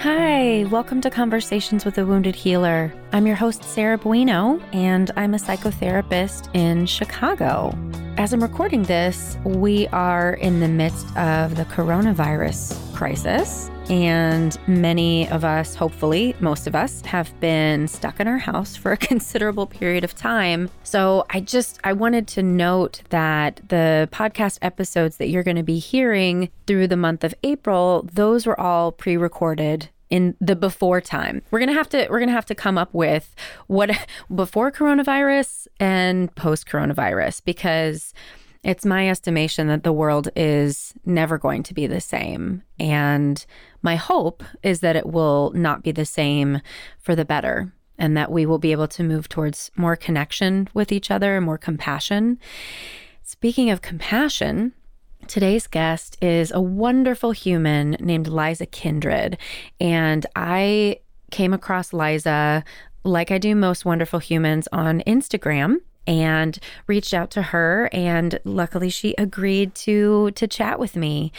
Hi, welcome to Conversations with a Wounded Healer. I'm your host, Sarah Buino, and I'm a psychotherapist in Chicago. As I'm recording this, we are in the midst of the coronavirus crisis. And many of us, hopefully, most of us, have been stuck in our house for a considerable period of time. So I just, I wanted to note that the podcast episodes that you're going to be hearing through the month of April, those were all pre recorded in the before time. We're going to have to we're going to have to come up with what before coronavirus and post coronavirus because it's my estimation that the world is never going to be the same and my hope is that it will not be the same for the better and that we will be able to move towards more connection with each other, and more compassion. Speaking of compassion, Today's guest is a wonderful human named Liza Kindred. And I came across Liza, like I do most wonderful humans, on Instagram and reached out to her and luckily she agreed to to chat with me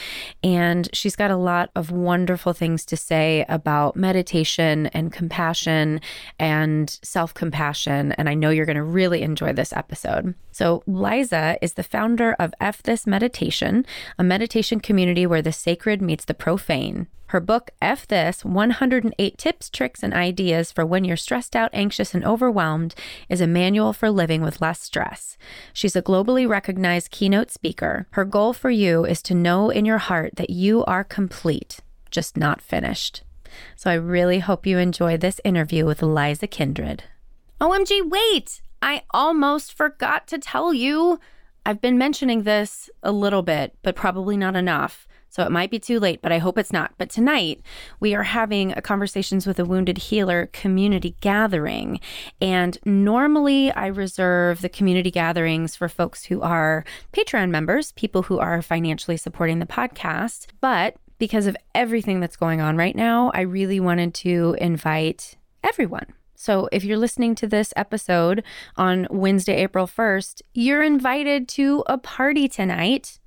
and she's got a lot of wonderful things to say about meditation and compassion and self-compassion and I know you're going to really enjoy this episode. So Liza is the founder of F This Meditation, a meditation community where the sacred meets the profane. Her book, F This 108 Tips, Tricks, and Ideas for When You're Stressed Out, Anxious, and Overwhelmed, is a manual for living with less stress. She's a globally recognized keynote speaker. Her goal for you is to know in your heart that you are complete, just not finished. So I really hope you enjoy this interview with Liza Kindred. OMG, wait! I almost forgot to tell you. I've been mentioning this a little bit, but probably not enough. So it might be too late, but I hope it's not. But tonight, we are having a Conversations with a Wounded Healer community gathering. And normally, I reserve the community gatherings for folks who are Patreon members, people who are financially supporting the podcast. But because of everything that's going on right now, I really wanted to invite everyone. So, if you're listening to this episode on Wednesday, April 1st, you're invited to a party tonight.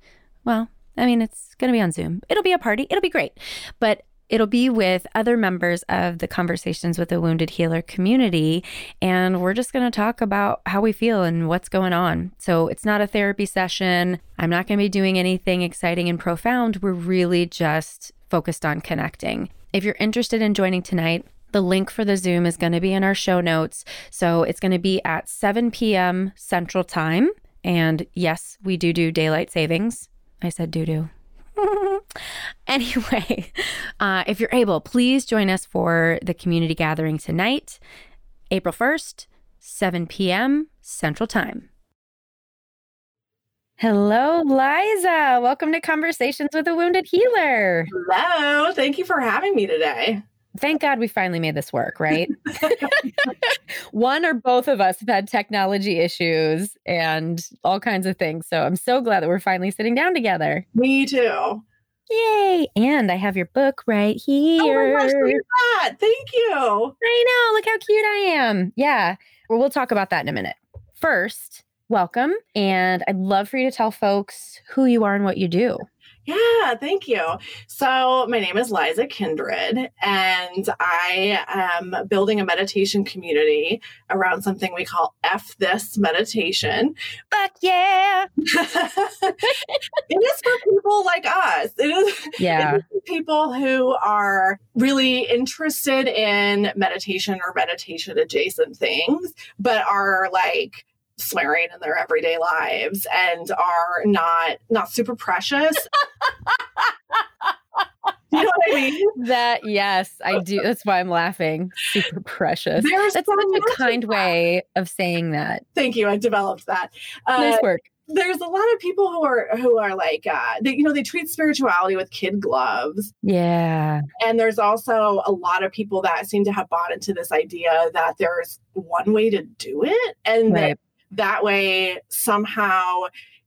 Well, I mean, it's going to be on Zoom. It'll be a party. It'll be great. But it'll be with other members of the Conversations with a Wounded Healer community. And we're just going to talk about how we feel and what's going on. So it's not a therapy session. I'm not going to be doing anything exciting and profound. We're really just focused on connecting. If you're interested in joining tonight, the link for the Zoom is going to be in our show notes. So it's going to be at 7 p.m. Central Time. And yes, we do do daylight savings. I said doo doo. anyway, uh, if you're able, please join us for the community gathering tonight, April 1st, 7 p.m. Central Time. Hello, Liza. Welcome to Conversations with a Wounded Healer. Hello. Thank you for having me today. Thank God we finally made this work, right? One or both of us have had technology issues and all kinds of things. So I'm so glad that we're finally sitting down together. Me too. Yay. And I have your book right here. Oh my gosh, look at that. Thank you. I know. Look how cute I am. Yeah. Well, we'll talk about that in a minute. First, welcome. And I'd love for you to tell folks who you are and what you do. Yeah, thank you. So, my name is Liza Kindred, and I am building a meditation community around something we call F This Meditation. Fuck yeah! it is for people like us. It is, yeah. It is people who are really interested in meditation or meditation adjacent things, but are like, swearing in their everyday lives and are not not super precious. you know what I mean? That yes, I do. That's why I'm laughing. Super precious. There's That's such a kind way of saying that. Thank you. I developed that. Uh, nice work. There's a lot of people who are who are like uh, they, you know they treat spirituality with kid gloves. Yeah. And there's also a lot of people that seem to have bought into this idea that there's one way to do it and right. that that way somehow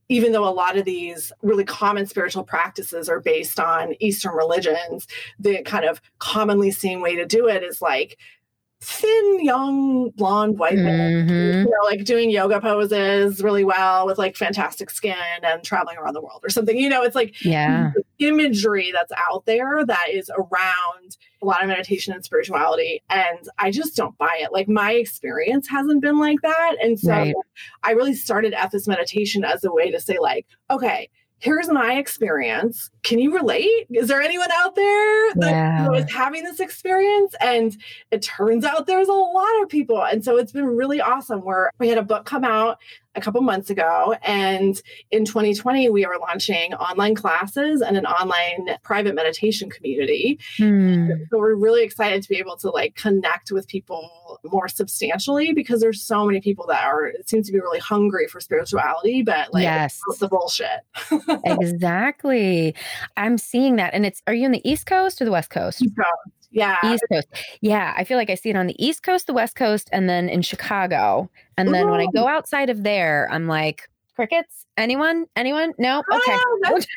even though a lot of these really common spiritual practices are based on Eastern religions, the kind of commonly seen way to do it is like thin, young, blonde white women, mm-hmm. you know, like doing yoga poses really well with like fantastic skin and traveling around the world or something. You know, it's like yeah, imagery that's out there that is around a lot of meditation and spirituality and i just don't buy it like my experience hasn't been like that and so right. i really started F This meditation as a way to say like okay here's my experience. Can you relate? Is there anyone out there that yeah. is having this experience? And it turns out there's a lot of people. And so it's been really awesome where we had a book come out a couple months ago. And in 2020, we are launching online classes and an online private meditation community. Hmm. So we're really excited to be able to like connect with people more substantially because there's so many people that are, it seems to be really hungry for spirituality, but like yes. the bullshit. exactly. I'm seeing that. And it's, are you on the East Coast or the West Coast? East Coast. Yeah. East Coast. Yeah. I feel like I see it on the East Coast, the West Coast, and then in Chicago. And then Ooh. when I go outside of there, I'm like, crickets? Anyone? Anyone? No? Okay. Oh.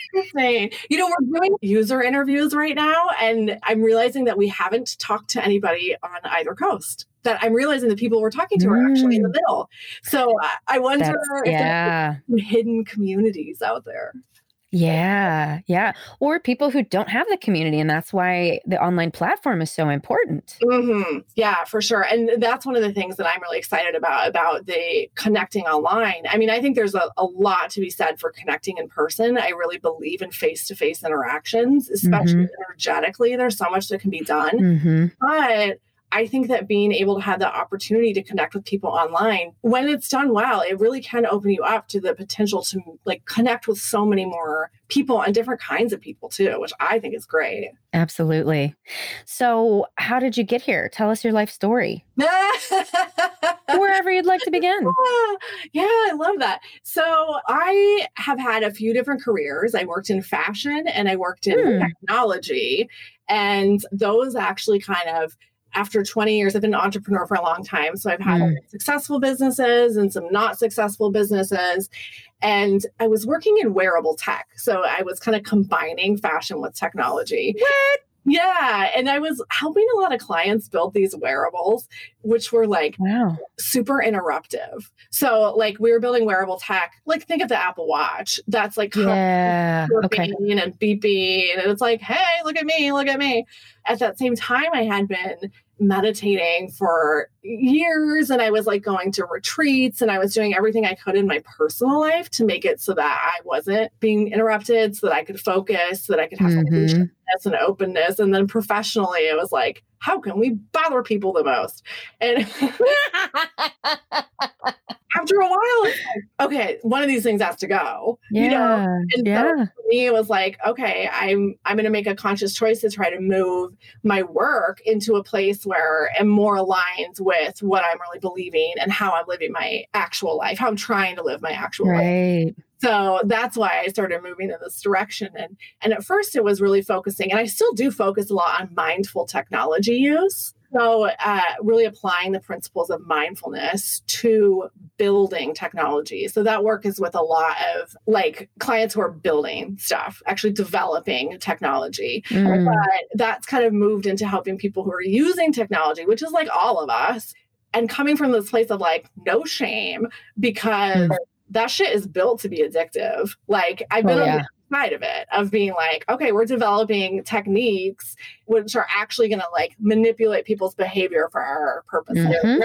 You know, we're doing user interviews right now, and I'm realizing that we haven't talked to anybody on either coast. That I'm realizing the people we're talking to are actually in the mm. middle. So I wonder that's, if yeah. hidden communities out there. Yeah, yeah. Or people who don't have the community. And that's why the online platform is so important. Mm-hmm. Yeah, for sure. And that's one of the things that I'm really excited about, about the connecting online. I mean, I think there's a, a lot to be said for connecting in person. I really believe in face to face interactions, especially mm-hmm. energetically. There's so much that can be done. Mm-hmm. But I think that being able to have the opportunity to connect with people online, when it's done well, it really can open you up to the potential to like connect with so many more people and different kinds of people too, which I think is great. Absolutely. So, how did you get here? Tell us your life story. Wherever you'd like to begin. Yeah, I love that. So, I have had a few different careers. I worked in fashion and I worked in hmm. technology. And those actually kind of after 20 years, I've been an entrepreneur for a long time. So I've had mm. successful businesses and some not successful businesses. And I was working in wearable tech. So I was kind of combining fashion with technology. What? Yeah. And I was helping a lot of clients build these wearables, which were like wow. super interruptive. So, like, we were building wearable tech. Like, think of the Apple Watch. That's like, yeah. Okay. and beeping. And it's like, hey, look at me, look at me. At that same time, I had been meditating for years and I was like going to retreats and I was doing everything I could in my personal life to make it so that I wasn't being interrupted, so that I could focus, so that I could have mm-hmm. and openness. And then professionally, it was like, how can we bother people the most? And after a while, like, okay, one of these things has to go. Yeah, you know? And yeah. so for me, it was like, okay, I'm I'm going to make a conscious choice to try to move my work into a place where I'm more aligns with what I'm really believing and how I'm living my actual life, how I'm trying to live my actual right. life. So that's why I started moving in this direction. And and at first it was really focusing, and I still do focus a lot on mindful technology use. So, uh, really applying the principles of mindfulness to building technology. So, that work is with a lot of like clients who are building stuff, actually developing technology. Mm. But that's kind of moved into helping people who are using technology, which is like all of us, and coming from this place of like no shame because. Mm that shit is built to be addictive. Like I've been oh, yeah. on the side of it of being like, okay, we're developing techniques which are actually going to like manipulate people's behavior for our purposes. Mm-hmm.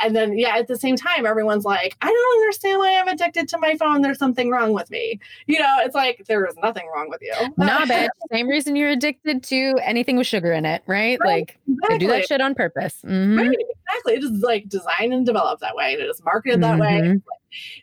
And then, yeah, at the same time, everyone's like, I don't understand why I'm addicted to my phone. There's something wrong with me. You know, it's like there is nothing wrong with you. nah, bitch. Same reason you're addicted to anything with sugar in it, right? right like exactly. Do that shit on purpose. Mm-hmm. Right, exactly. It is like designed and developed that way. And it is marketed that mm-hmm. way.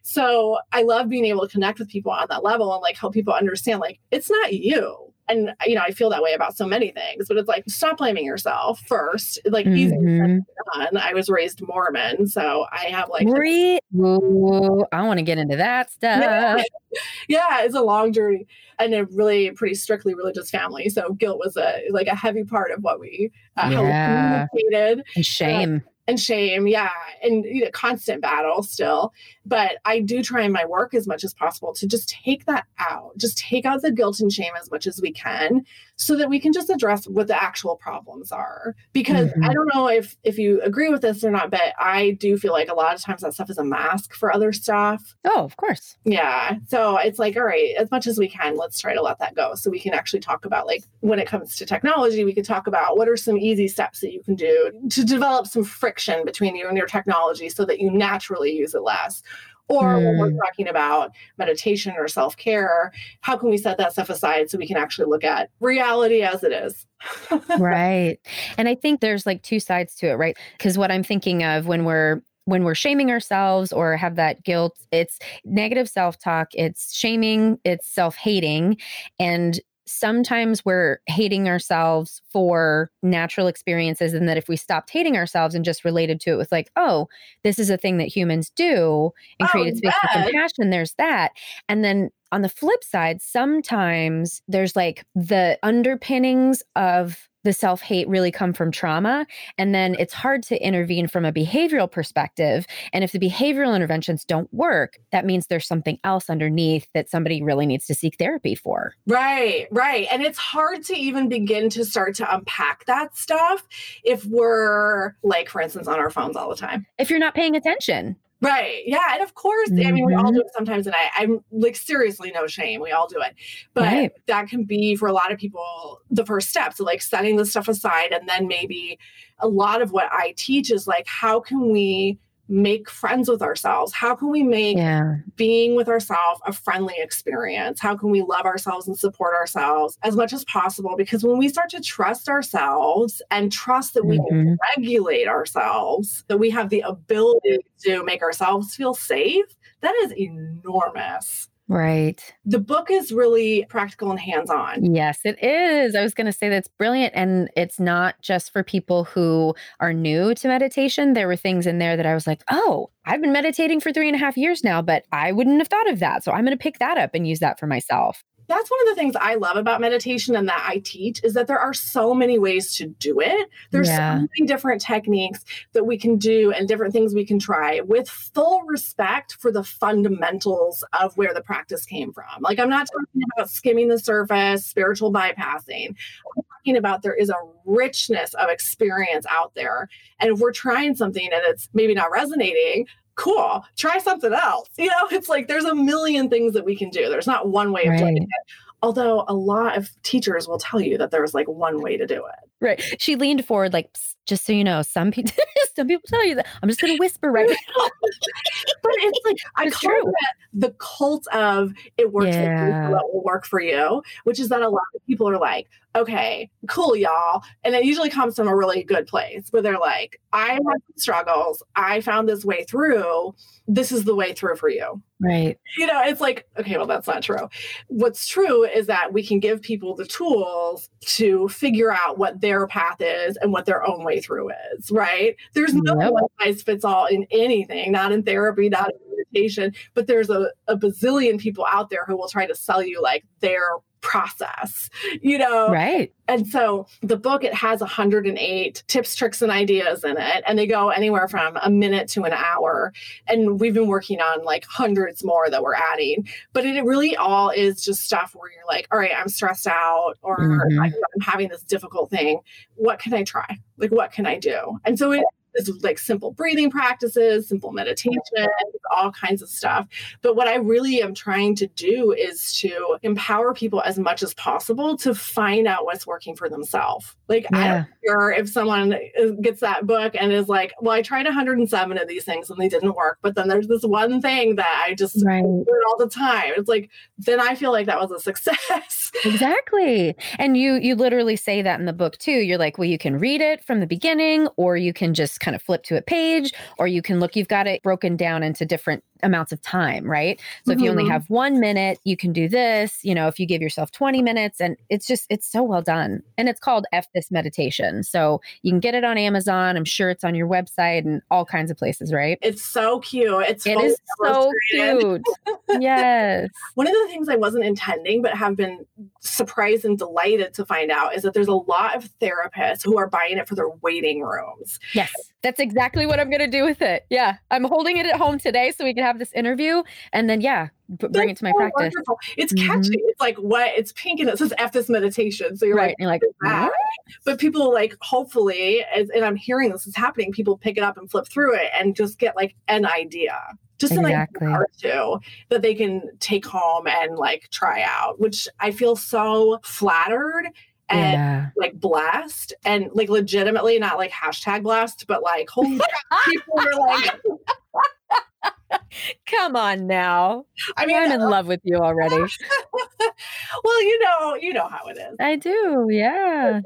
So I love being able to connect with people on that level and like help people understand like it's not you and you know i feel that way about so many things but it's like stop blaming yourself first. Like mm-hmm. done. I was raised mormon so i have like Re- Ooh, i want to get into that stuff. Yeah. yeah it's a long journey and a really pretty strictly religious family so guilt was a like a heavy part of what we uh, yeah. communicated. And shame. uh, and shame yeah. And you know, constant battle still but i do try in my work as much as possible to just take that out just take out the guilt and shame as much as we can so that we can just address what the actual problems are. Because mm-hmm. I don't know if if you agree with this or not, but I do feel like a lot of times that stuff is a mask for other stuff. Oh, of course. Yeah. So it's like, all right, as much as we can, let's try to let that go. So we can actually talk about like when it comes to technology, we could talk about what are some easy steps that you can do to develop some friction between you and your technology so that you naturally use it less or mm. when we're hmm. talking about meditation or self care, how can we set that stuff aside so we can actually look at reality as it is? right. And I think there's like two sides to it, right? Because what I'm thinking of when we're when we're shaming ourselves or have that guilt, it's negative self talk, it's shaming, it's self hating. And sometimes we're hating ourselves for natural experiences and that if we stopped hating ourselves and just related to it with like oh this is a thing that humans do and oh, created space for compassion there's that. And then on the flip side sometimes there's like the underpinnings of the self hate really come from trauma. And then it's hard to intervene from a behavioral perspective. And if the behavioral interventions don't work, that means there's something else underneath that somebody really needs to seek therapy for. Right, right. And it's hard to even begin to start to unpack that stuff if we're, like, for instance, on our phones all the time. If you're not paying attention. Right. Yeah. And of course, mm-hmm. I mean, we all do mm-hmm. it sometimes. And I, I'm like, seriously, no shame. We all do it. But right. that can be for a lot of people the first step. So, like, setting the stuff aside. And then maybe a lot of what I teach is like, how can we make friends with ourselves? How can we make yeah. being with ourselves a friendly experience? How can we love ourselves and support ourselves as much as possible? Because when we start to trust ourselves and trust that we mm-hmm. can regulate ourselves, that we have the ability to make ourselves feel safe, that is enormous. Right. The book is really practical and hands on. Yes, it is. I was going to say that's brilliant. And it's not just for people who are new to meditation. There were things in there that I was like, oh, I've been meditating for three and a half years now, but I wouldn't have thought of that. So I'm going to pick that up and use that for myself that's one of the things I love about meditation and that I teach is that there are so many ways to do it. There's yeah. so many different techniques that we can do and different things we can try with full respect for the fundamentals of where the practice came from. Like I'm not talking about skimming the surface, spiritual bypassing. I'm talking about there is a richness of experience out there. And if we're trying something and it's maybe not resonating, cool, try something else. You know, it's like there's a million things that we can do. There's not one way of doing it. Although a lot of teachers will tell you that there's like one way to do it. Right. She leaned forward, like, just so you know, some people, some people tell you that. I'm just going to whisper right now. but it's like I it's call true. that the cult of it works yeah. for will work for you, which is that a lot of people are like, okay, cool, y'all. And it usually comes from a really good place where they're like, I had struggles. I found this way through. This is the way through for you. Right. You know, it's like, okay, well, that's not true. What's true is that we can give people the tools to figure out what their path is and what their own way through is, right? There's no yep. one size fits all in anything, not in therapy, not in meditation, but there's a, a bazillion people out there who will try to sell you like their process, you know? Right. And so the book, it has 108 tips, tricks, and ideas in it. And they go anywhere from a minute to an hour. And we've been working on like hundreds more that we're adding. But it really all is just stuff where you're like, all right, I'm stressed out or mm-hmm. I'm having this difficult thing. What can I try? Like, what can I do? And so it is like simple breathing practices, simple meditation, all kinds of stuff. But what I really am trying to do is to empower people as much as possible to find out what's working for themselves. Like, yeah. I don't care if someone uh, gets that book and is like, well, I tried 107 of these things and they didn't work, but then there's this one thing that I just right. do it all the time. It's like, then I feel like that was a success. exactly. And you, you literally say that in the book too. You're like, well, you can read it from the beginning or you can just kind of flip to a page or you can look, you've got it broken down into different amounts of time, right? So mm-hmm. if you only mm-hmm. have one minute, you can do this. You know, if you give yourself 20 minutes, and it's just, it's so well done. And it's called F This Meditation. So you can get it on Amazon. I'm sure it's on your website and all kinds of places, right? It's so cute. It's it is so cute. yes. One of the things I wasn't intending, but have been surprised and delighted to find out is that there's a lot of therapists who are buying it for their waiting rooms. Yes. That's exactly what I'm going to do with it. Yeah. I'm holding it at home today so we can have this interview. And then, yeah, bring it to my so practice. Wonderful. It's mm-hmm. catchy. It's like what it's pink and it says F this meditation. So you're right. like, you're like, but people like hopefully, as, and I'm hearing this is happening, people pick it up and flip through it and just get like an idea just exactly. an idea or two that they can take home and like try out, which I feel so flattered and yeah. like blessed and like legitimately not like hashtag blessed, but like holy people were like Come on now. I mean, I'm in love with you already. well, you know, you know how it is. I do. Yeah.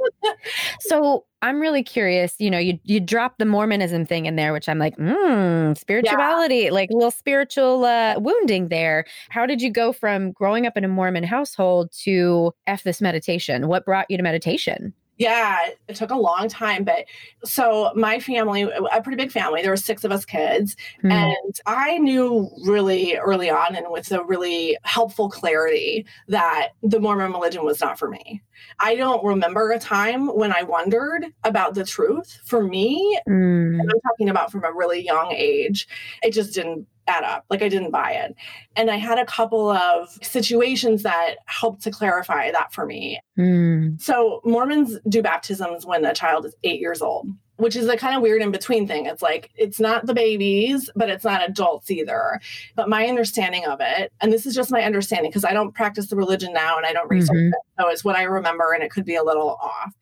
so I'm really curious. You know, you you drop the Mormonism thing in there, which I'm like, mm, spirituality, yeah. like a little spiritual uh, wounding there. How did you go from growing up in a Mormon household to f this meditation? What brought you to meditation? Yeah, it took a long time, but so my family, a pretty big family, there were six of us kids, mm. and I knew really early on and with a really helpful clarity that the Mormon religion was not for me. I don't remember a time when I wondered about the truth. For me, mm. I'm talking about from a really young age, it just didn't add up. Like I didn't buy it. And I had a couple of situations that helped to clarify that for me. Mm. So Mormons do baptisms when a child is eight years old which is a kind of weird in between thing. It's like it's not the babies, but it's not adults either. But my understanding of it, and this is just my understanding because I don't practice the religion now and I don't research mm-hmm. it. So it's what I remember and it could be a little off.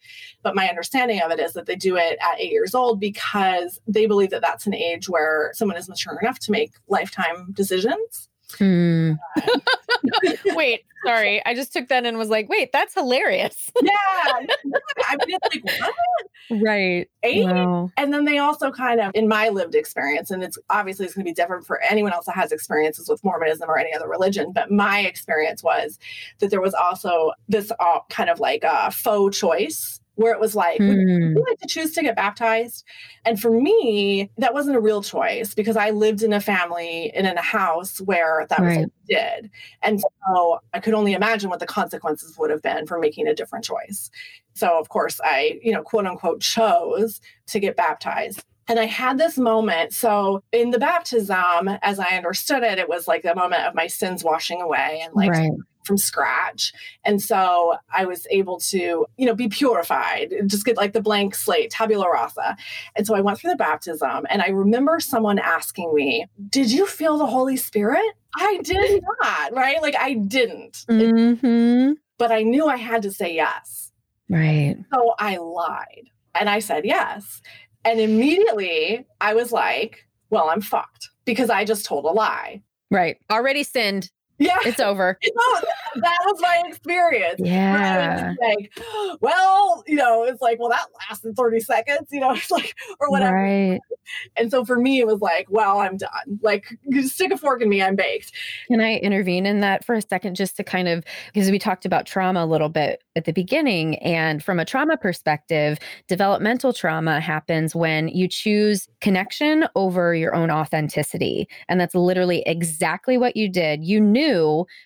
But my understanding of it is that they do it at eight years old because they believe that that's an age where someone is mature enough to make lifetime decisions. Hmm. wait, sorry. I just took that and was like, wait, that's hilarious. yeah. I mean, it's like, what? Right. Eight? Wow. And then they also kind of, in my lived experience, and it's obviously it's going to be different for anyone else that has experiences with Mormonism or any other religion, but my experience was that there was also this uh, kind of like a faux choice where it was like, mm. would you hmm. like to choose to get baptized? And for me, that wasn't a real choice because I lived in a family and in a house where that right. was what I did. And so I could only imagine what the consequences would have been for making a different choice. So of course I, you know, quote unquote chose to get baptized. And I had this moment. So in the baptism, as I understood it, it was like the moment of my sins washing away and like right from scratch. And so I was able to, you know, be purified, just get like the blank slate, tabula rasa. And so I went through the baptism and I remember someone asking me, Did you feel the Holy Spirit? I did not, right? Like I didn't. Mm-hmm. But I knew I had to say yes. Right. So I lied and I said yes. And immediately I was like, well, I'm fucked because I just told a lie. Right. Already sinned. Yeah. It's over. that was my experience. Yeah. Like, well, you know, it's like, well, that lasted 30 seconds, you know, it's like, or whatever. Right. And so for me, it was like, well, I'm done. Like, stick a fork in me, I'm baked. Can I intervene in that for a second just to kind of, because we talked about trauma a little bit at the beginning. And from a trauma perspective, developmental trauma happens when you choose connection over your own authenticity. And that's literally exactly what you did. You knew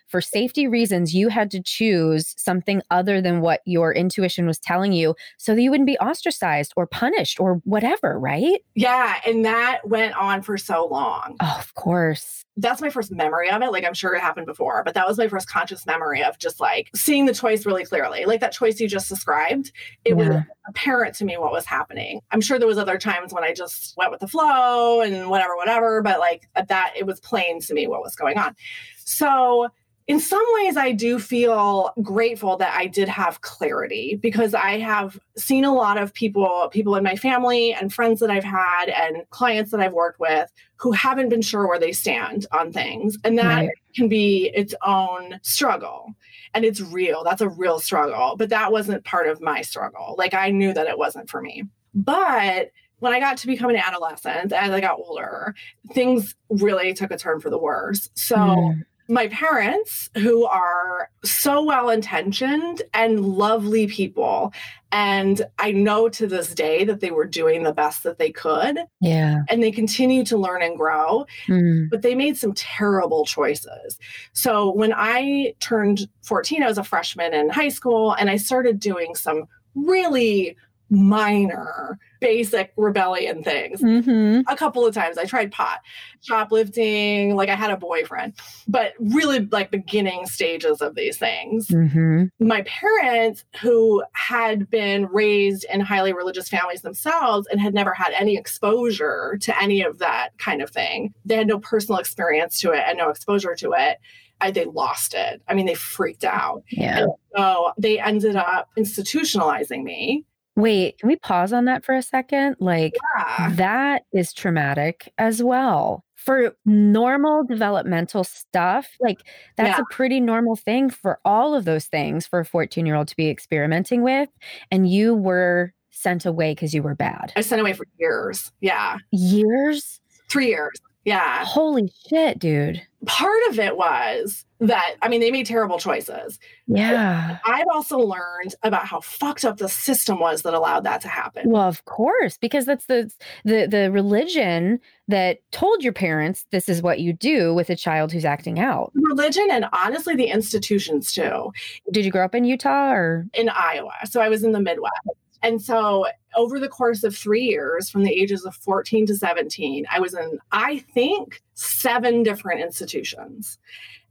for safety reasons you had to choose something other than what your intuition was telling you so that you wouldn't be ostracized or punished or whatever, right? Yeah. And that went on for so long. Oh, of course that's my first memory of it. Like I'm sure it happened before, but that was my first conscious memory of just like seeing the choice really clearly. Like that choice you just described, it yeah. was apparent to me what was happening. I'm sure there was other times when I just went with the flow and whatever, whatever, but like at that it was plain to me what was going on. So in some ways, I do feel grateful that I did have clarity because I have seen a lot of people, people in my family and friends that I've had and clients that I've worked with who haven't been sure where they stand on things. And that right. can be its own struggle. And it's real. That's a real struggle. But that wasn't part of my struggle. Like I knew that it wasn't for me. But when I got to become an adolescent, as I got older, things really took a turn for the worse. So mm my parents, who are so well intentioned and lovely people. And I know to this day that they were doing the best that they could. Yeah. And they continue to learn and grow, mm. but they made some terrible choices. So when I turned 14, I was a freshman in high school and I started doing some really minor, basic rebellion things. Mm-hmm. A couple of times I tried pot, shoplifting, like I had a boyfriend, but really like beginning stages of these things. Mm-hmm. My parents, who had been raised in highly religious families themselves and had never had any exposure to any of that kind of thing, they had no personal experience to it and no exposure to it. I, they lost it. I mean, they freaked out. Yeah. And so they ended up institutionalizing me Wait, can we pause on that for a second? Like, yeah. that is traumatic as well. For normal developmental stuff, like that's yeah. a pretty normal thing for all of those things for a 14 year old to be experimenting with. And you were sent away because you were bad. I sent away for years. Yeah. Years? Three years. Yeah. Holy shit, dude. Part of it was that, I mean, they made terrible choices. Yeah. I've also learned about how fucked up the system was that allowed that to happen. Well, of course, because that's the the the religion that told your parents this is what you do with a child who's acting out. Religion and honestly the institutions too. Did you grow up in Utah or in Iowa? So I was in the Midwest. And so over the course of three years, from the ages of 14 to 17, I was in, I think, seven different institutions.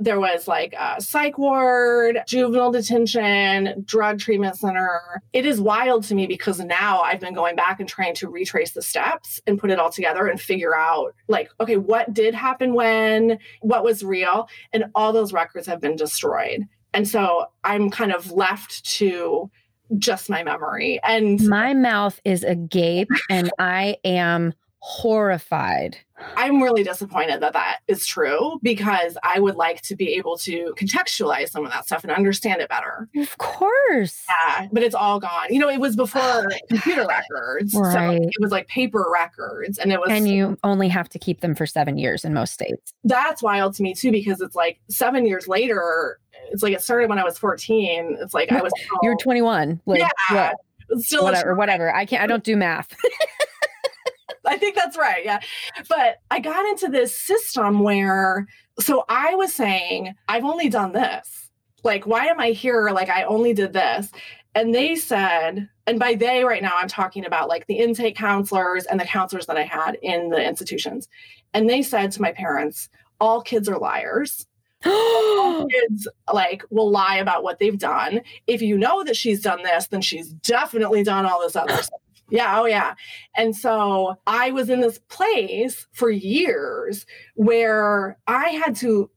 There was like a psych ward, juvenile detention, drug treatment center. It is wild to me because now I've been going back and trying to retrace the steps and put it all together and figure out, like, okay, what did happen when, what was real. And all those records have been destroyed. And so I'm kind of left to just my memory. And my mouth is agape and I am horrified. I'm really disappointed that that is true because I would like to be able to contextualize some of that stuff and understand it better. Of course. Yeah, but it's all gone. You know, it was before computer records. Right. So it was like paper records and it was And you only have to keep them for 7 years in most states. That's wild to me too because it's like 7 years later it's like it started when I was 14. It's like I was You're 21. Like yeah, what? Still whatever, whatever. I can't I don't do math. I think that's right. Yeah. But I got into this system where, so I was saying, I've only done this. Like, why am I here? Like, I only did this. And they said, and by they right now, I'm talking about like the intake counselors and the counselors that I had in the institutions. And they said to my parents, all kids are liars. kids like will lie about what they've done. If you know that she's done this, then she's definitely done all this other stuff. Yeah, oh yeah. And so I was in this place for years where I had to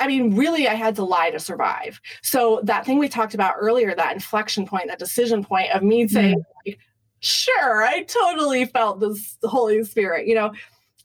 I mean, really, I had to lie to survive. So that thing we talked about earlier, that inflection point, that decision point of me saying, mm. like, sure, I totally felt this Holy Spirit, you know,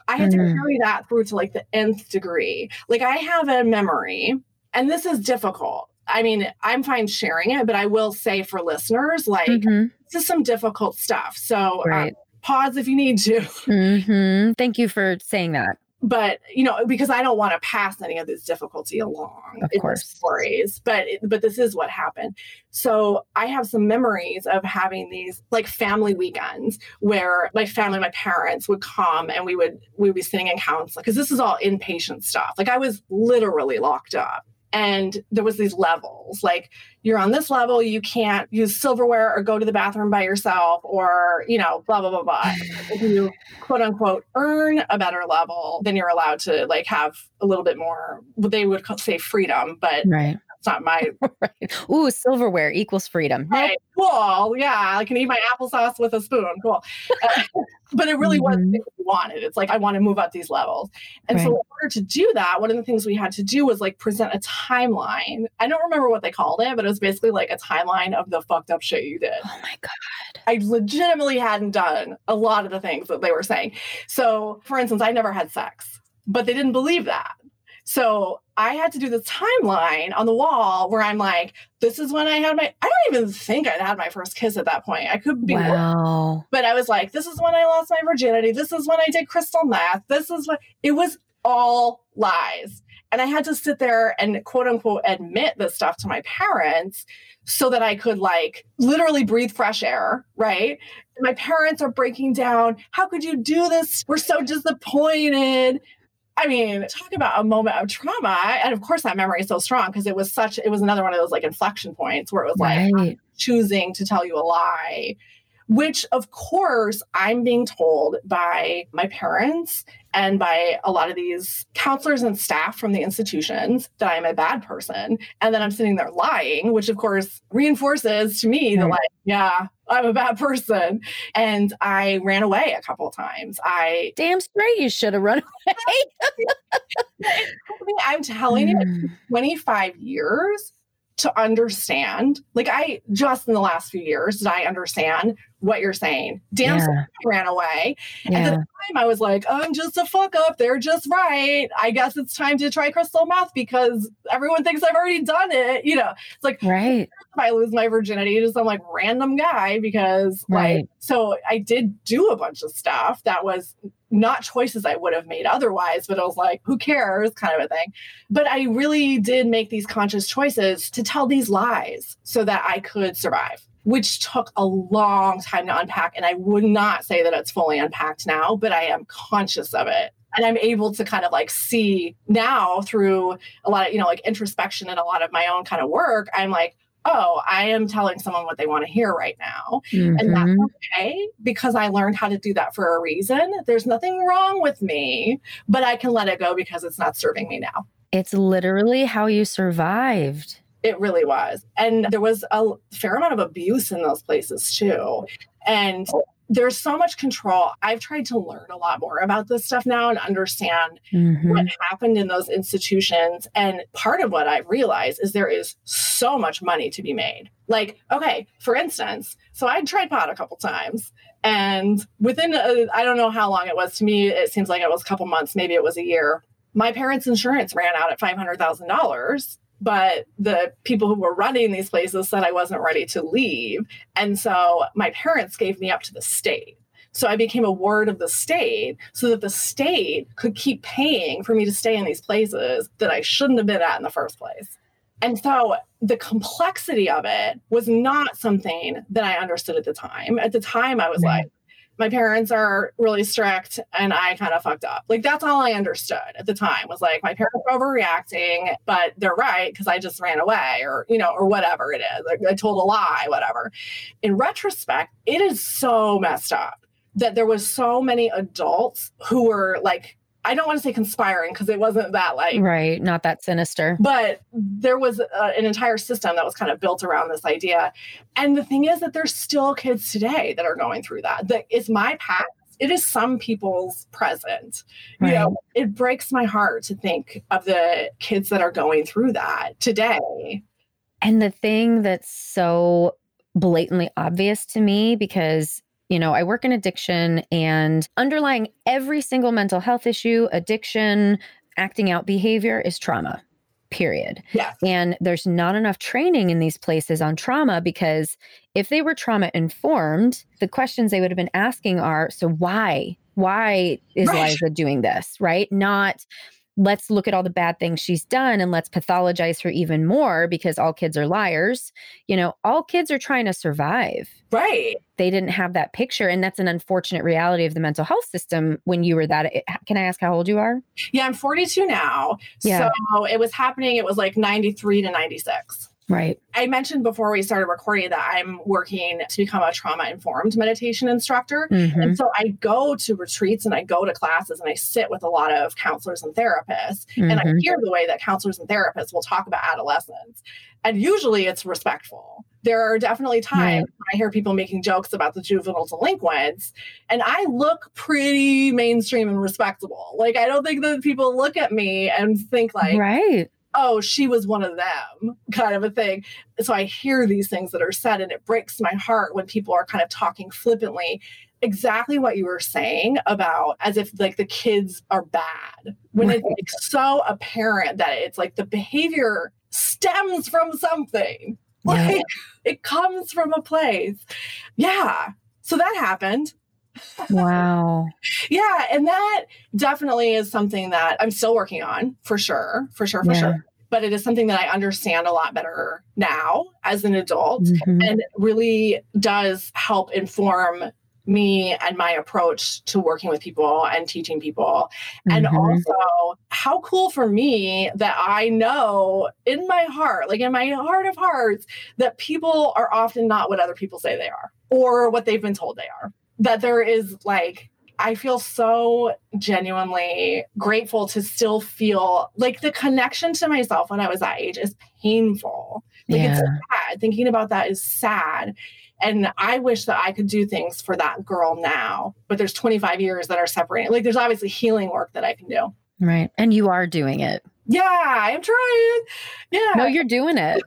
I had mm. to mm-hmm. carry that through to like the nth degree. Like I have a memory, and this is difficult. I mean, I'm fine sharing it, but I will say for listeners, like, mm-hmm. this is some difficult stuff. So um, right. um, pause if you need to. Mm-hmm. Thank you for saying that. But you know, because I don't want to pass any of this difficulty along of course. stories, but but this is what happened. So I have some memories of having these like family weekends where my family, my parents would come and we would we would be sitting in counseling because this is all inpatient stuff. Like I was literally locked up and there was these levels like you're on this level you can't use silverware or go to the bathroom by yourself or you know blah blah blah blah. If you quote unquote earn a better level then you're allowed to like have a little bit more they would say freedom but right it's not my right. Ooh, silverware equals freedom. Right. Cool. Yeah. I can eat my applesauce with a spoon. Cool. Uh, but it really mm-hmm. was wanted. It's like I want to move up these levels. And right. so in order to do that, one of the things we had to do was like present a timeline. I don't remember what they called it, but it was basically like a timeline of the fucked up shit you did. Oh my God. I legitimately hadn't done a lot of the things that they were saying. So for instance, I never had sex, but they didn't believe that. So I had to do this timeline on the wall where I'm like, this is when I had my, I don't even think I'd had my first kiss at that point. I could be, wow. but I was like, this is when I lost my virginity. This is when I did crystal meth. This is what it was all lies. And I had to sit there and quote unquote admit this stuff to my parents so that I could like literally breathe fresh air, right? my parents are breaking down. How could you do this? We're so disappointed. I mean, talk about a moment of trauma. And of course, that memory is so strong because it was such, it was another one of those like inflection points where it was right. like choosing to tell you a lie which of course I'm being told by my parents and by a lot of these counselors and staff from the institutions that I'm a bad person. And then I'm sitting there lying, which of course reinforces to me right. the like, yeah, I'm a bad person. And I ran away a couple times. I damn straight you should have run away. I'm telling you, hmm. 25 years to understand. Like I just in the last few years did I understand what you're saying. Damn, yeah. ran away. Yeah. At the time, I was like, I'm just a fuck up. They're just right. I guess it's time to try crystal meth because everyone thinks I've already done it. You know, it's like, right. If I lose my virginity to some like random guy because, right. like, so I did do a bunch of stuff that was not choices I would have made otherwise, but I was like, who cares kind of a thing. But I really did make these conscious choices to tell these lies so that I could survive which took a long time to unpack. And I would not say that it's fully unpacked now, but I am conscious of it. And I'm able to kind of like see now through a lot of, you know, like introspection and a lot of my own kind of work. I'm like, oh, I am telling someone what they want to hear right now. Mm-hmm. And that's mm-hmm. okay because I learned how to do that for a reason. There's nothing wrong with me, but I can let it go because it's not serving me now. It's literally how you survived. It really was. And there was a fair amount of abuse in those places too. And there's so much control. I've tried to learn a lot more about this stuff now and understand mm-hmm. what happened in those institutions. And part of what I've realized is there is so much money to be made. Like, okay, for instance, so I tried pot a couple times. And within, I don't know how long it was. To me, it seems like it was a couple months, maybe it was a year. My parents' insurance ran out at $500,000 but the people who were running these places said I wasn't ready to leave. And so my parents gave me up to the state. So I became a ward of the state so that the state could keep paying for me to stay in these places that I shouldn't have been at in the first place. And so the complexity of it was not something that I understood at the time. At the time, I was right. like, my parents are really strict and I kind of fucked up. Like that's all I understood at the time was like my parents are overreacting, but they're right because I just ran away or, you know, or whatever it is. I told a lie, whatever. In retrospect, it is so messed up that there was so many adults who were like I don't want to say conspiring because it wasn't that like right, not that sinister. But there was uh, an entire system that was kind of built around this idea. And the thing is that there's still kids today that are going through that. That is my past. It is some people's present. Right. You know, it breaks my heart to think of the kids that are going through that today. And the thing that's so blatantly obvious to me because you know, I work in addiction and underlying every single mental health issue, addiction, acting out behavior is trauma. Period. Yeah. And there's not enough training in these places on trauma because if they were trauma informed, the questions they would have been asking are so why? Why is right. Liza doing this? Right? Not let's look at all the bad things she's done and let's pathologize her even more because all kids are liars. You know, all kids are trying to survive. Right. They didn't have that picture. And that's an unfortunate reality of the mental health system when you were that. Can I ask how old you are? Yeah, I'm 42 now. Yeah. So it was happening, it was like 93 to 96. Right. I mentioned before we started recording that I'm working to become a trauma informed meditation instructor. Mm-hmm. And so I go to retreats and I go to classes and I sit with a lot of counselors and therapists. Mm-hmm. And I mm-hmm. hear the way that counselors and therapists will talk about adolescence. And usually it's respectful. There are definitely times right. I hear people making jokes about the juvenile delinquents, and I look pretty mainstream and respectable. Like, I don't think that people look at me and think, like, right oh, she was one of them, kind of a thing. So I hear these things that are said, and it breaks my heart when people are kind of talking flippantly. Exactly what you were saying about as if like the kids are bad when it's like so apparent that it's like the behavior stems from something. Yeah. Like it comes from a place. Yeah. So that happened. Wow. yeah. And that definitely is something that I'm still working on for sure, for sure, for yeah. sure. But it is something that I understand a lot better now as an adult mm-hmm. and really does help inform me and my approach to working with people and teaching people. Mm-hmm. And also, how cool for me that I know in my heart, like in my heart of hearts, that people are often not what other people say they are. or what they've been told they are. That there is like I feel so genuinely grateful to still feel like the connection to myself when I was that age is painful. Like yeah. it's sad. Thinking about that is sad. And I wish that I could do things for that girl now, but there's 25 years that are separating. Like there's obviously healing work that I can do. Right. And you are doing it. Yeah, I'm trying. Yeah. No, you're doing it.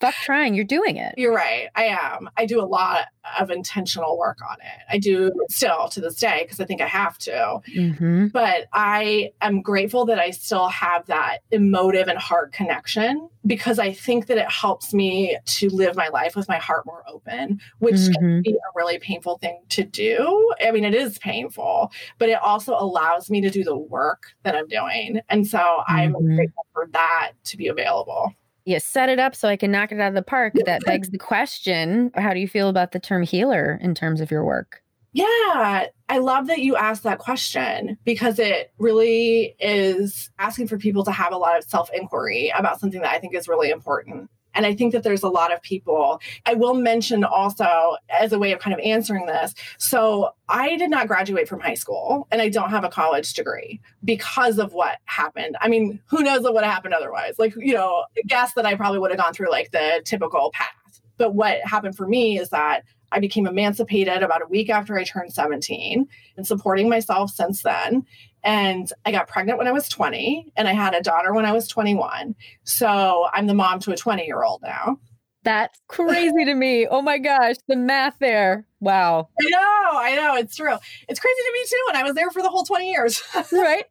Fuck trying. You're doing it. You're right. I am. I do a lot of intentional work on it. I do still to this day because I think I have to. Mm-hmm. But I am grateful that I still have that emotive and heart connection because I think that it helps me to live my life with my heart more open, which mm-hmm. can be a really painful thing to do. I mean, it is painful, but it also allows me to do the work that I'm doing. And so mm-hmm. I'm grateful for that to be available you set it up so I can knock it out of the park. That begs the question how do you feel about the term healer in terms of your work? Yeah, I love that you asked that question because it really is asking for people to have a lot of self inquiry about something that I think is really important. And I think that there's a lot of people. I will mention also, as a way of kind of answering this. So I did not graduate from high school and I don't have a college degree because of what happened. I mean, who knows what would have happened otherwise? Like, you know, guess that I probably would have gone through like the typical path. But what happened for me is that I became emancipated about a week after I turned 17 and supporting myself since then. And I got pregnant when I was 20 and I had a daughter when I was 21. So I'm the mom to a 20 year old now. That's crazy to me. Oh my gosh, the math there. Wow. I know, I know, it's true. It's crazy to me too. And I was there for the whole 20 years. right.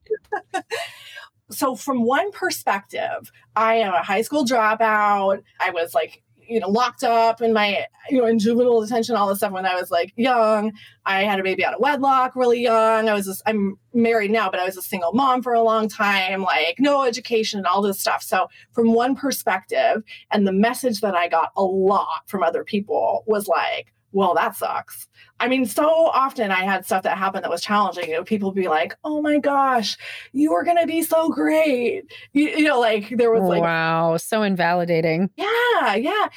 so, from one perspective, I am a high school dropout. I was like you know, locked up in my, you know, in juvenile detention, all this stuff when I was like young. I had a baby out of wedlock really young. I was just, I'm married now, but I was a single mom for a long time, like no education and all this stuff. So, from one perspective, and the message that I got a lot from other people was like, well, that sucks. I mean, so often I had stuff that happened that was challenging. You know, people be like, "Oh my gosh, you are going to be so great." You, you, know, like there was like, "Wow, so invalidating." Yeah, yeah. yeah.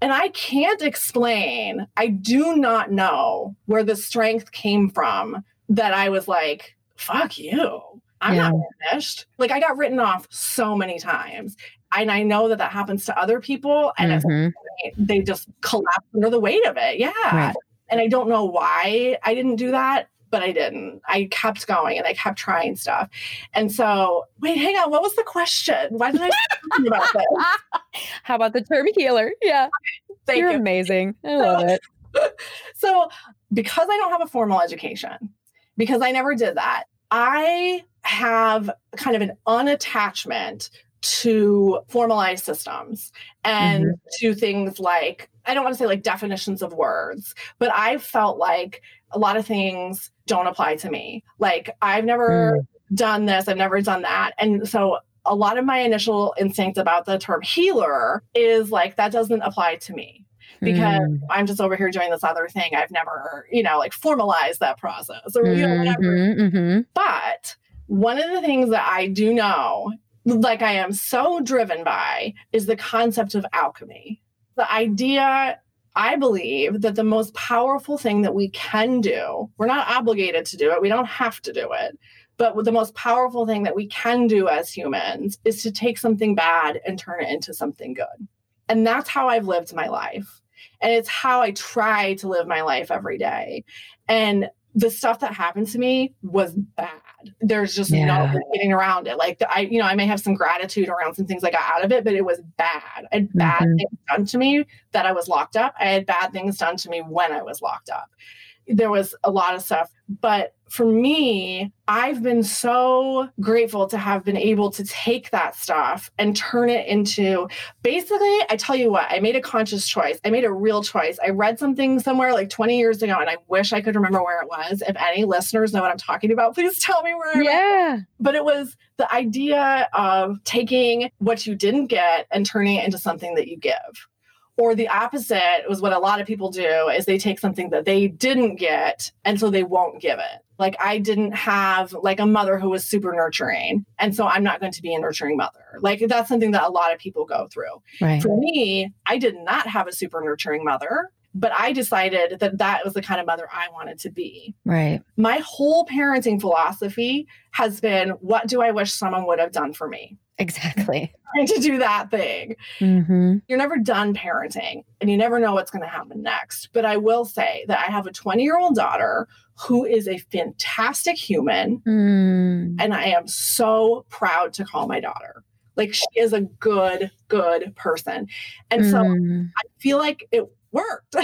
And I can't explain. I do not know where the strength came from that I was like, "Fuck you." I'm yeah. not finished. Like I got written off so many times. And I know that that happens to other people and mm-hmm. they just collapse under the weight of it. Yeah. Right. And I don't know why I didn't do that, but I didn't. I kept going and I kept trying stuff. And so, wait, hang on. What was the question? Why did I talking about this? How about the term healer? Yeah. Thank You're you. amazing. I love it. so, because I don't have a formal education, because I never did that, I have kind of an unattachment to formalized systems and mm-hmm. to things like I don't want to say like definitions of words, but I felt like a lot of things don't apply to me. Like I've never mm. done this, I've never done that. And so a lot of my initial instinct about the term healer is like that doesn't apply to me because mm. I'm just over here doing this other thing. I've never, you know, like formalized that process or you know, whatever. Mm-hmm, mm-hmm. But one of the things that I do know like I am so driven by is the concept of alchemy. The idea, I believe, that the most powerful thing that we can do, we're not obligated to do it, we don't have to do it. But the most powerful thing that we can do as humans is to take something bad and turn it into something good. And that's how I've lived my life. And it's how I try to live my life every day. And the stuff that happened to me was bad. There's just yeah. no getting around it. Like I, you know, I may have some gratitude around some things I got out of it, but it was bad. I had bad mm-hmm. things done to me that I was locked up. I had bad things done to me when I was locked up. There was a lot of stuff, but for me, I've been so grateful to have been able to take that stuff and turn it into basically, I tell you what, I made a conscious choice. I made a real choice. I read something somewhere like 20 years ago and I wish I could remember where it was. If any listeners know what I'm talking about, please tell me where Yeah. But it was the idea of taking what you didn't get and turning it into something that you give or the opposite was what a lot of people do is they take something that they didn't get and so they won't give it like I didn't have like a mother who was super nurturing. And so I'm not going to be a nurturing mother. Like that's something that a lot of people go through. Right. For me, I did not have a super nurturing mother but I decided that that was the kind of mother I wanted to be. Right. My whole parenting philosophy has been what do I wish someone would have done for me? Exactly. Trying to do that thing. Mm-hmm. You're never done parenting and you never know what's going to happen next. But I will say that I have a 20 year old daughter who is a fantastic human. Mm. And I am so proud to call my daughter. Like she is a good, good person. And so Mm. I feel like it worked.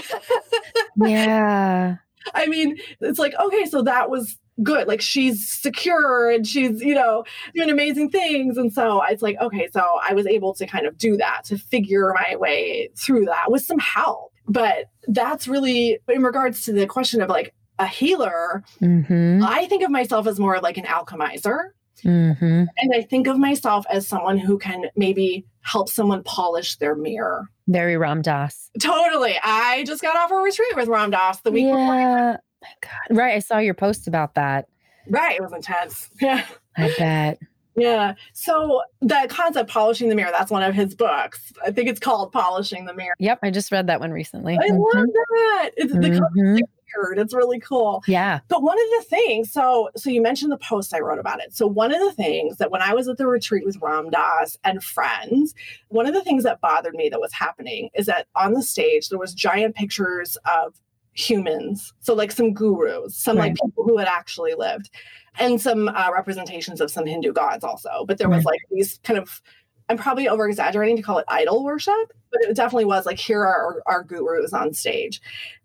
yeah. I mean, it's like, okay, so that was good. Like she's secure and she's, you know, doing amazing things. And so it's like, okay, so I was able to kind of do that, to figure my way through that with some help. But that's really in regards to the question of like a healer, Mm-hmm. I think of myself as more like an alchemizer. Mm-hmm. And I think of myself as someone who can maybe help someone polish their mirror. Very Ram Dass. Totally. I just got off a retreat with Ram Dass the week before. Yeah. My God. Right. I saw your post about that. Right. It was intense. Yeah. I bet. Yeah. So the concept polishing the mirror, that's one of his books. I think it's called Polishing the Mirror. Yep. I just read that one recently. I love that. It's the Weird. It's really cool. Yeah. But one of the things, so so you mentioned the post I wrote about it. So one of the things that when I was at the retreat with Ram Dass and friends, one of the things that bothered me that was happening is that on the stage there was giant pictures of humans. So like some gurus, some like people who had actually lived, and some uh, representations of some Hindu gods also. But there was like these kind of I'm probably over exaggerating to call it idol worship, but it definitely was like here are our, our gurus on stage.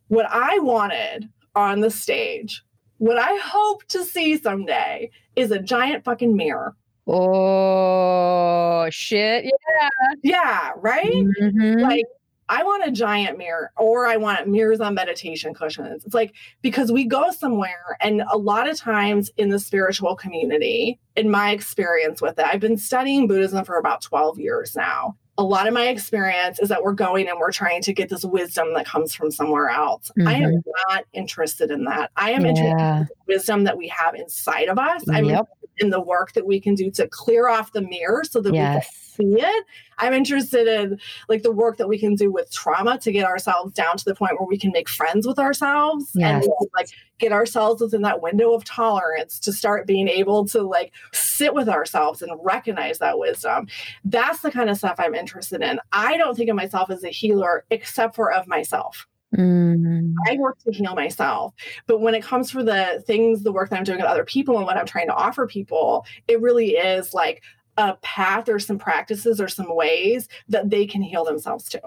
What I wanted on the stage, what I hope to see someday, is a giant fucking mirror. Oh shit. Yeah. Yeah, right? Mhm. Like, I want a giant mirror, or I want mirrors on meditation cushions. It's like because we go somewhere, and a lot of times in the spiritual community, in my experience with it, I've been studying Buddhism for about 12 years now. A lot of my experience is that we're going and we're trying to get this wisdom that comes from somewhere else. I am mm-hmm. not interested in that. I am interested in the wisdom that we have inside of us. I'm Yep. interested in the work that we can do to clear off the mirror so that we can see it. I'm interested in like the work that we can do with trauma to get ourselves down to the point where we can make friends with ourselves and Yes. can, like get ourselves within that window of tolerance to start being able to like sit with ourselves and recognize that wisdom. That's the kind of stuff I'm interested in. I don't think of myself as a healer except for of myself. Mm. I work to heal myself. But when it comes for the things, the work that I'm doing with other people and what I'm trying to offer people, it really is like a path or some practices or some ways that they can heal themselves too.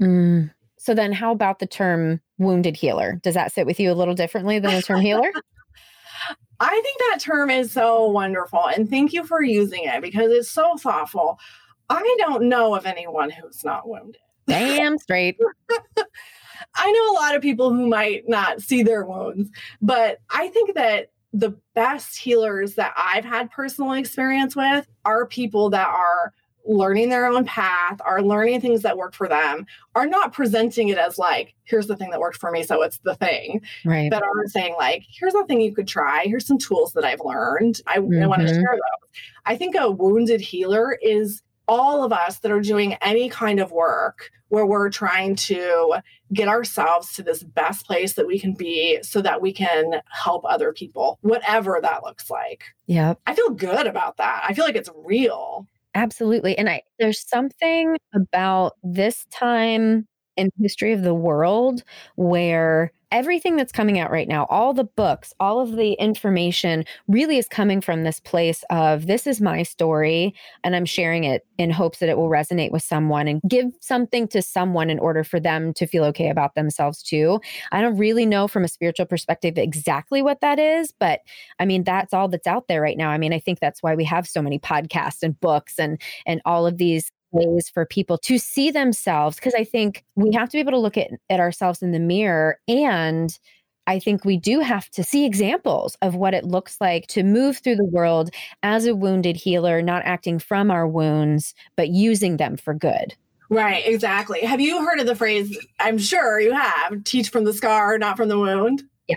Mm. So then how about the term wounded healer? Does that sit with you a little differently than the term healer? I think that term is so wonderful. And thank you for using it because it's so thoughtful. I don't know of anyone who's not wounded. Damn straight. I know a lot of people who might not see their wounds, but I think that the best healers that I've had personal experience with are people that are learning their own path, are learning things that work for them, are not presenting it as like, here's the thing that worked for me, so it's the thing, Right. but are saying like, here's a thing you could try, here's some tools that I've learned. I, I want to mm-hmm. share those. I think a wounded healer is all of us that are doing any kind of work where we're trying to get ourselves to this best place that we can be so that we can help other people, whatever that looks like. Yeah. I feel good about that. I feel like it's real. Absolutely. And I there's something about this time in history of the world where everything that's coming out right now, all the books, all of the information really is coming from this place of this is my story and I'm sharing it in hopes that it will resonate with someone and give something to someone in order for them to feel okay about themselves too. I don't really know from a spiritual perspective exactly what that is, but I mean that's all that's out there right now. I mean, I think that's why we have so many podcasts and books and and all of these ways for people to see themselves because I think we have to be able to look at, at ourselves in the mirror and I think we do have to see examples of what it looks like to move through the world as a wounded healer, not acting from our wounds, but using them for good. Right, exactly. Have you heard of the phrase? I'm sure you have teach from the scar, not from the wound. Yeah.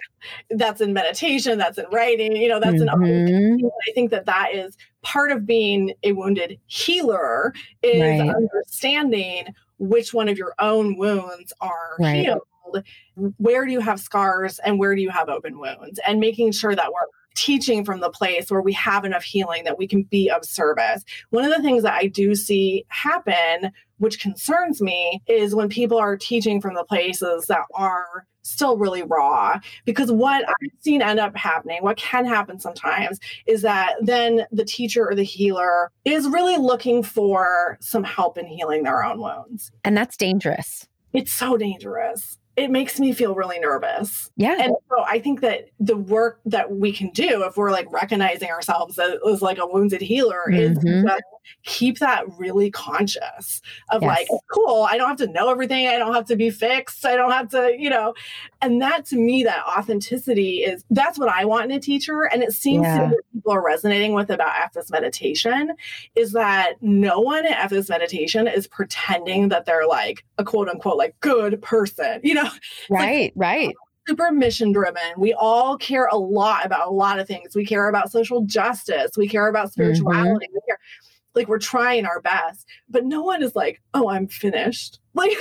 That's in meditation, that's in writing, you know, that's in all these Mhm. things. I think that that is part of being a wounded healer is Right. understanding which one of your own wounds are Right. healed where do you have scars and where do you have open wounds and making sure that we're teaching from the place where we have enough healing that we can be of service. One of the things that I do see happen, which concerns me, is when people are teaching from the places that are still really raw. Because what I've seen end up happening, what can happen sometimes, is that then the teacher or the healer is really looking for some help in healing their own wounds. And that's dangerous. It's so dangerous it makes me feel really nervous. Yeah. And so I think that the work that we can do if we're like recognizing ourselves as, as like a wounded healer mm-hmm. is keep that really conscious of yes. like, cool, I don't have to know everything. I don't have to be fixed. I don't have to, you know, and that to me, that authenticity is that's what I want in a teacher. And it seems yeah. to me people are resonating with about FS meditation is that no one at FS meditation is pretending that they're like a quote unquote like good person, you know? Right, like, right super mission driven. We all care a lot about a lot of things. We care about social justice. We care about spirituality. Mm-hmm. We care like we're trying our best, but no one is like, oh, I'm finished. Like,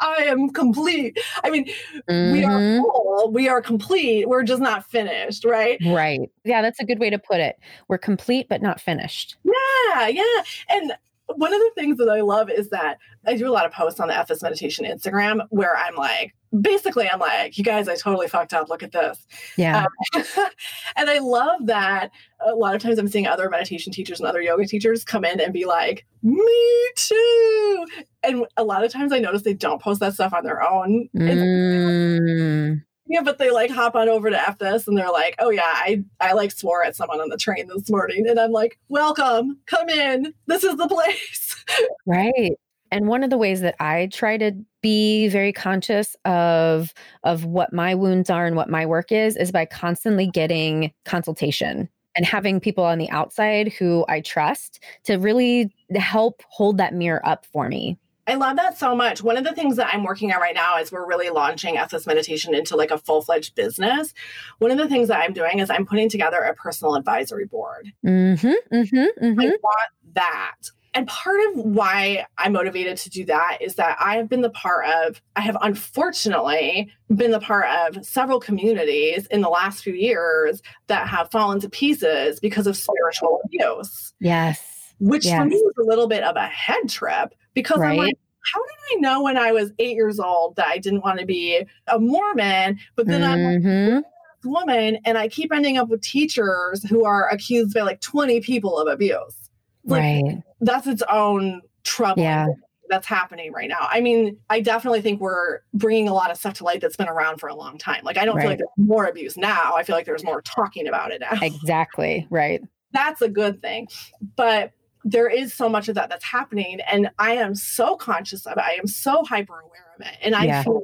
I am complete. I mean, mm-hmm. we are mm-hmm. we are complete. We're just not finished, right? Right. Yeah, that's a good way to put it. We're complete, but not finished. Yeah, yeah. And one of the things that I love is that I do a lot of posts on the FS Meditation Instagram where I'm like, basically, I'm like, you guys, I totally fucked up. Look at this. Yeah. Um, and I love that a lot of times I'm seeing other meditation teachers and other yoga teachers come in and be like, me too. And a lot of times I notice they don't post that stuff on their own. Mm. Yeah, but they like hop on over to FS and they're like, oh yeah, I, I like swore at someone on the train this morning. And I'm like, welcome, come in. This is the place. right. And one of the ways that I try to be very conscious of of what my wounds are and what my work is is by constantly getting consultation and having people on the outside who I trust to really help hold that mirror up for me. I love that so much. One of the things that I'm working on right now is we're really launching FS Meditation into like a full fledged business. One of the things that I'm doing is I'm putting together a personal advisory board. Mm-hmm, mm-hmm, mm-hmm. I want that. And part of why I'm motivated to do that is that I have been the part of, I have unfortunately been the part of several communities in the last few years that have fallen to pieces because of spiritual abuse. Yes. Which yes. for me was a little bit of a head trip because right. I'm like, how did I know when I was eight years old that I didn't want to be a Mormon? But then mm-hmm. I'm a woman and I keep ending up with teachers who are accused by like 20 people of abuse. Like, right. That's its own trouble. Yeah. That's happening right now. I mean, I definitely think we're bringing a lot of stuff to light that's been around for a long time. Like, I don't right. feel like there's more abuse now. I feel like there's more talking about it now. Exactly. Right. That's a good thing. But there is so much of that that's happening. And I am so conscious of it. I am so hyper aware of it. And I yeah. feel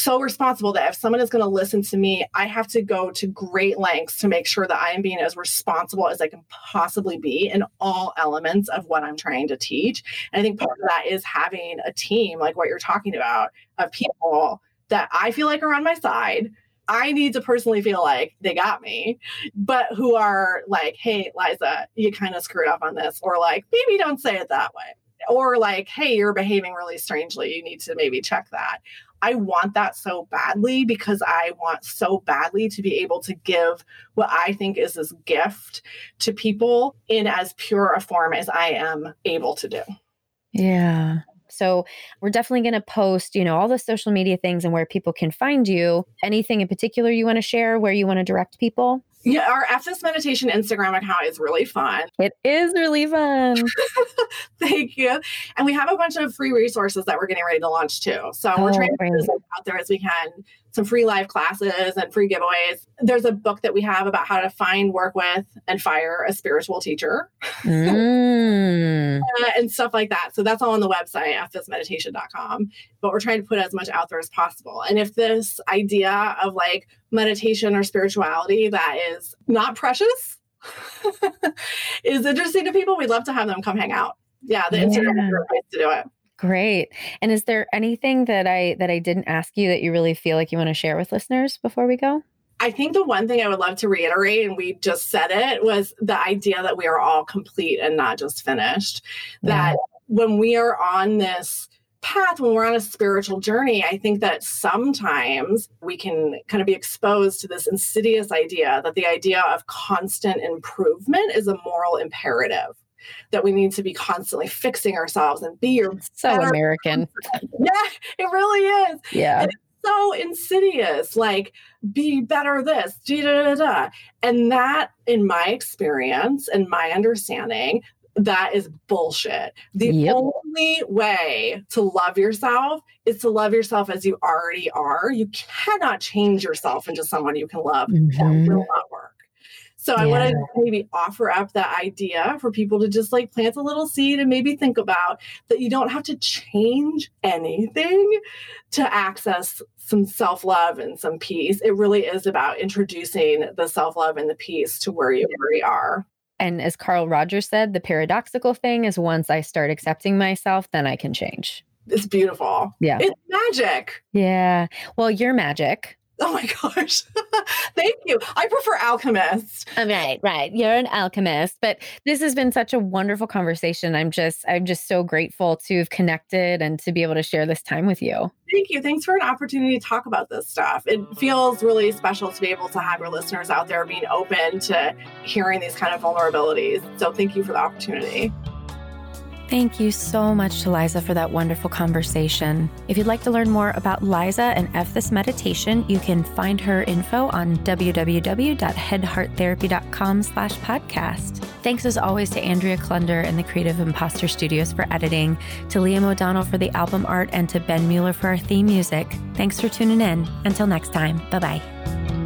so responsible that if someone is going to listen to me, I have to go to great lengths to make sure that I am being as responsible as I can possibly be in all elements of what I'm trying to teach. And I think part of that is having a team, like what you're talking about, of people that I feel like are on my side. I need to personally feel like they got me, but who are like, hey, Liza, you kind of screwed up on this, or like, maybe don't say it that way or like, hey, you're behaving really strangely. You need to maybe check that. I want that so badly because I want so badly to be able to give what I think is this gift to people in as pure a form as I am able to do. Yeah. So we're definitely going to post, you know, all the social media things and where people can find you. Anything in particular you want to share where you want to direct people? Yeah, our FS Meditation Instagram account is really fun. It is really fun. Thank you. And we have a bunch of free resources that we're getting ready to launch too. So oh, we're trying to put oh, as out there as we can some free live classes and free giveaways. There's a book that we have about how to find, work with, and fire a spiritual teacher mm. uh, and stuff like that. So that's all on the website, fsmeditation.com. But we're trying to put as much out there as possible. And if this idea of like meditation or spirituality that is not precious is interesting to people, we'd love to have them come hang out. Yeah, the Instagram yeah. is a great place to do it. Great. And is there anything that I that I didn't ask you that you really feel like you want to share with listeners before we go? I think the one thing I would love to reiterate, and we just said it, was the idea that we are all complete and not just finished. Yeah. That when we are on this path, when we're on a spiritual journey, I think that sometimes we can kind of be exposed to this insidious idea that the idea of constant improvement is a moral imperative that we need to be constantly fixing ourselves and be your so American. yeah, it really is. Yeah. And it's so insidious. Like, be better this, da, da, da, And that, in my experience and my understanding, that is bullshit. The yep. only way to love yourself is to love yourself as you already are. You cannot change yourself into someone you can love. Mm-hmm. That will not work. So yeah. I want to maybe offer up that idea for people to just like plant a little seed and maybe think about that you don't have to change anything to access some self love and some peace. It really is about introducing the self love and the peace to where you already are. And as Carl Rogers said, the paradoxical thing is once I start accepting myself, then I can change. It's beautiful. Yeah. It's magic. Yeah. Well, you're magic. Oh my gosh. Thank you. I prefer alchemist. Oh, uh, right, right. You're an alchemist. But this has been such a wonderful conversation. I'm just I'm just so grateful to have connected and to be able to share this time with you. Thank you. Thanks for an opportunity to talk about this stuff. It feels really special to be able to have your listeners out there being open to hearing these kind of vulnerabilities. So thank you for the opportunity. Thank you so much to Liza for that wonderful conversation. If you'd like to learn more about Liza and F This Meditation, you can find her info on www.headhearttherapy.com slash podcast. Thanks as always to Andrea Klunder and the Creative Imposter Studios for editing, to Liam O'Donnell for the album art, and to Ben Mueller for our theme music. Thanks for tuning in. Until next time, bye bye.